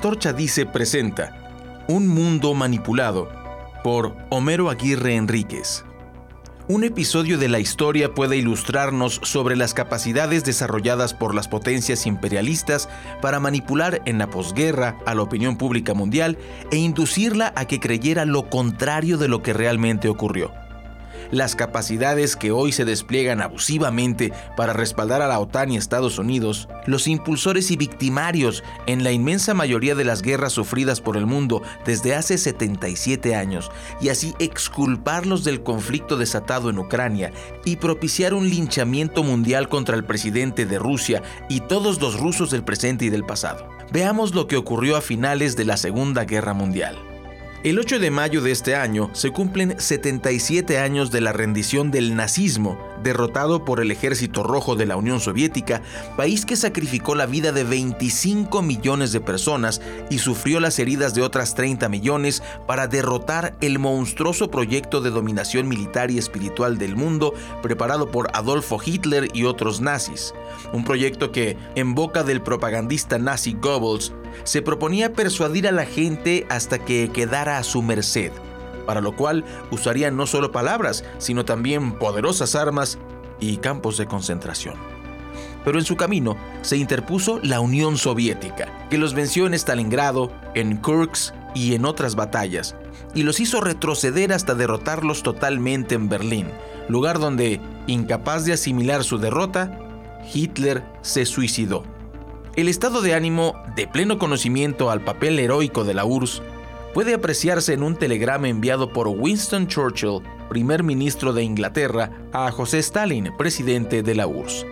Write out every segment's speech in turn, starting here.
Antorcha Dice presenta Un mundo manipulado por Homero Aguirre Enríquez. Un episodio de la historia puede ilustrarnos sobre las capacidades desarrolladas por las potencias imperialistas para manipular en la posguerra a la opinión pública mundial e inducirla a que creyera lo contrario de lo que realmente ocurrió las capacidades que hoy se despliegan abusivamente para respaldar a la OTAN y Estados Unidos, los impulsores y victimarios en la inmensa mayoría de las guerras sufridas por el mundo desde hace 77 años, y así exculparlos del conflicto desatado en Ucrania y propiciar un linchamiento mundial contra el presidente de Rusia y todos los rusos del presente y del pasado. Veamos lo que ocurrió a finales de la Segunda Guerra Mundial. El 8 de mayo de este año se cumplen 77 años de la rendición del nazismo, derrotado por el Ejército Rojo de la Unión Soviética, país que sacrificó la vida de 25 millones de personas y sufrió las heridas de otras 30 millones para derrotar el monstruoso proyecto de dominación militar y espiritual del mundo preparado por Adolfo Hitler y otros nazis. Un proyecto que, en boca del propagandista nazi Goebbels, se proponía persuadir a la gente hasta que quedara a su merced, para lo cual usarían no solo palabras, sino también poderosas armas y campos de concentración. Pero en su camino se interpuso la Unión Soviética, que los venció en Stalingrado, en Kursk y en otras batallas, y los hizo retroceder hasta derrotarlos totalmente en Berlín, lugar donde, incapaz de asimilar su derrota, Hitler se suicidó. El estado de ánimo de pleno conocimiento al papel heroico de la URSS puede apreciarse en un telegrama enviado por Winston Churchill, primer ministro de Inglaterra, a José Stalin, presidente de la URSS.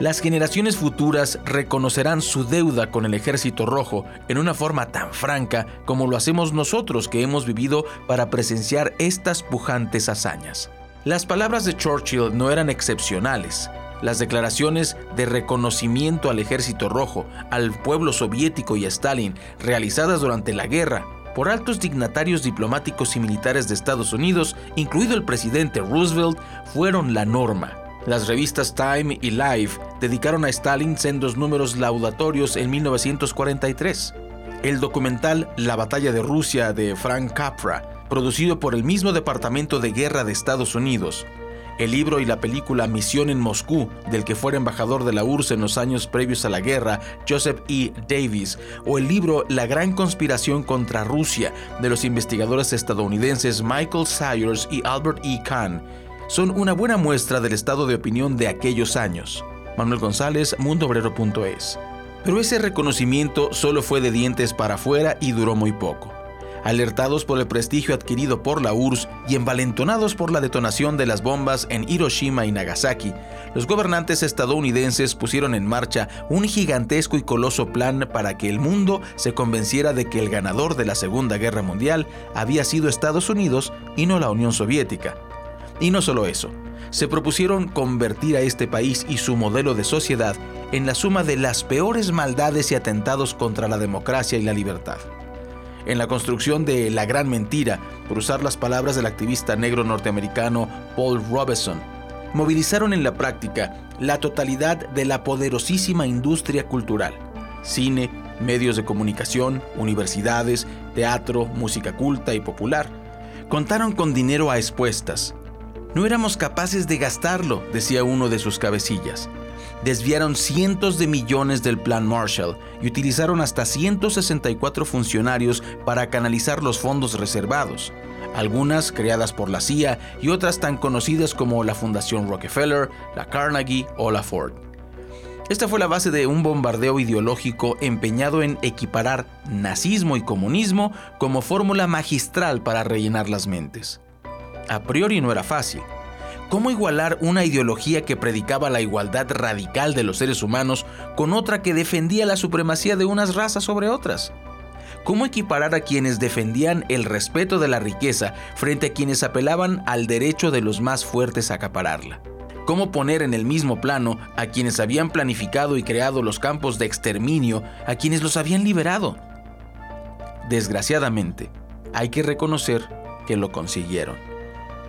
Las generaciones futuras reconocerán su deuda con el ejército rojo en una forma tan franca como lo hacemos nosotros que hemos vivido para presenciar estas pujantes hazañas. Las palabras de Churchill no eran excepcionales. Las declaraciones de reconocimiento al ejército rojo, al pueblo soviético y a Stalin realizadas durante la guerra por altos dignatarios diplomáticos y militares de Estados Unidos, incluido el presidente Roosevelt, fueron la norma. Las revistas Time y Life dedicaron a Stalin sendos números laudatorios en 1943. El documental La batalla de Rusia de Frank Capra, producido por el mismo Departamento de Guerra de Estados Unidos, el libro y la película Misión en Moscú, del que fuera embajador de la URSS en los años previos a la guerra, Joseph E. Davis, o el libro La gran conspiración contra Rusia, de los investigadores estadounidenses Michael Sayers y Albert E. Kahn, son una buena muestra del estado de opinión de aquellos años. Manuel González, mundoobrero.es. Pero ese reconocimiento solo fue de dientes para afuera y duró muy poco. Alertados por el prestigio adquirido por la URSS y envalentonados por la detonación de las bombas en Hiroshima y Nagasaki, los gobernantes estadounidenses pusieron en marcha un gigantesco y coloso plan para que el mundo se convenciera de que el ganador de la Segunda Guerra Mundial había sido Estados Unidos y no la Unión Soviética. Y no solo eso, se propusieron convertir a este país y su modelo de sociedad en la suma de las peores maldades y atentados contra la democracia y la libertad en la construcción de La Gran Mentira, por usar las palabras del activista negro norteamericano Paul Robeson, movilizaron en la práctica la totalidad de la poderosísima industria cultural, cine, medios de comunicación, universidades, teatro, música culta y popular. Contaron con dinero a expuestas. No éramos capaces de gastarlo, decía uno de sus cabecillas desviaron cientos de millones del Plan Marshall y utilizaron hasta 164 funcionarios para canalizar los fondos reservados, algunas creadas por la CIA y otras tan conocidas como la Fundación Rockefeller, la Carnegie o la Ford. Esta fue la base de un bombardeo ideológico empeñado en equiparar nazismo y comunismo como fórmula magistral para rellenar las mentes. A priori no era fácil, ¿Cómo igualar una ideología que predicaba la igualdad radical de los seres humanos con otra que defendía la supremacía de unas razas sobre otras? ¿Cómo equiparar a quienes defendían el respeto de la riqueza frente a quienes apelaban al derecho de los más fuertes a acapararla? ¿Cómo poner en el mismo plano a quienes habían planificado y creado los campos de exterminio a quienes los habían liberado? Desgraciadamente, hay que reconocer que lo consiguieron.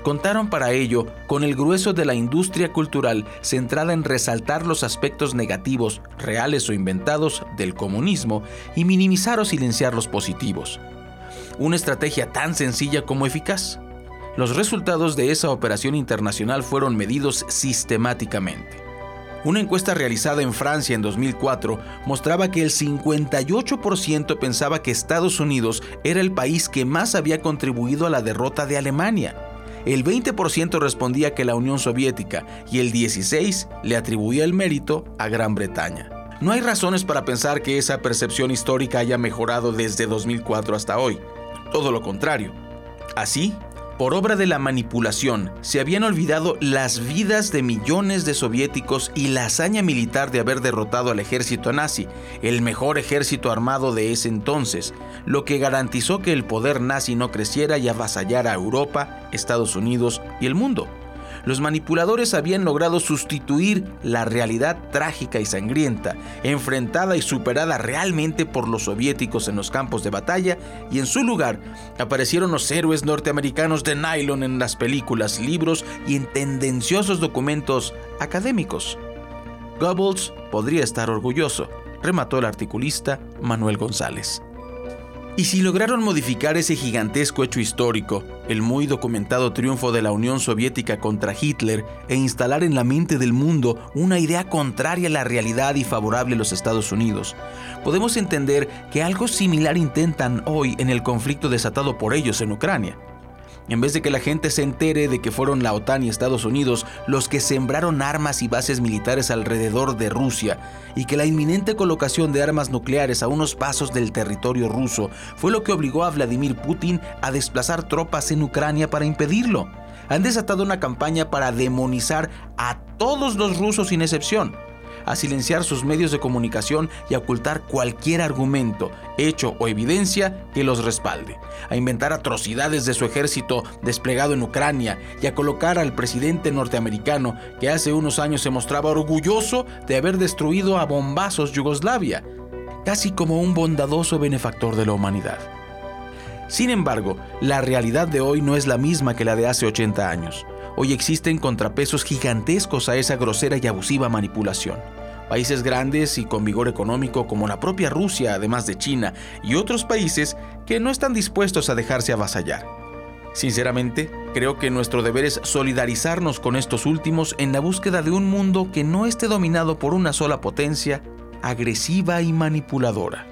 Contaron para ello con el grueso de la industria cultural centrada en resaltar los aspectos negativos, reales o inventados, del comunismo y minimizar o silenciar los positivos. Una estrategia tan sencilla como eficaz. Los resultados de esa operación internacional fueron medidos sistemáticamente. Una encuesta realizada en Francia en 2004 mostraba que el 58% pensaba que Estados Unidos era el país que más había contribuido a la derrota de Alemania. El 20% respondía que la Unión Soviética y el 16% le atribuía el mérito a Gran Bretaña. No hay razones para pensar que esa percepción histórica haya mejorado desde 2004 hasta hoy. Todo lo contrario. Así, por obra de la manipulación, se habían olvidado las vidas de millones de soviéticos y la hazaña militar de haber derrotado al ejército nazi, el mejor ejército armado de ese entonces, lo que garantizó que el poder nazi no creciera y avasallara a Europa, Estados Unidos y el mundo los manipuladores habían logrado sustituir la realidad trágica y sangrienta, enfrentada y superada realmente por los soviéticos en los campos de batalla, y en su lugar aparecieron los héroes norteamericanos de nylon en las películas, libros y en tendenciosos documentos académicos. Goebbels podría estar orgulloso, remató el articulista Manuel González. Y si lograron modificar ese gigantesco hecho histórico, el muy documentado triunfo de la Unión Soviética contra Hitler, e instalar en la mente del mundo una idea contraria a la realidad y favorable a los Estados Unidos, podemos entender que algo similar intentan hoy en el conflicto desatado por ellos en Ucrania. En vez de que la gente se entere de que fueron la OTAN y Estados Unidos los que sembraron armas y bases militares alrededor de Rusia y que la inminente colocación de armas nucleares a unos pasos del territorio ruso fue lo que obligó a Vladimir Putin a desplazar tropas en Ucrania para impedirlo. Han desatado una campaña para demonizar a todos los rusos sin excepción a silenciar sus medios de comunicación y a ocultar cualquier argumento, hecho o evidencia que los respalde, a inventar atrocidades de su ejército desplegado en Ucrania y a colocar al presidente norteamericano que hace unos años se mostraba orgulloso de haber destruido a bombazos Yugoslavia, casi como un bondadoso benefactor de la humanidad. Sin embargo, la realidad de hoy no es la misma que la de hace 80 años. Hoy existen contrapesos gigantescos a esa grosera y abusiva manipulación. Países grandes y con vigor económico como la propia Rusia, además de China, y otros países que no están dispuestos a dejarse avasallar. Sinceramente, creo que nuestro deber es solidarizarnos con estos últimos en la búsqueda de un mundo que no esté dominado por una sola potencia agresiva y manipuladora.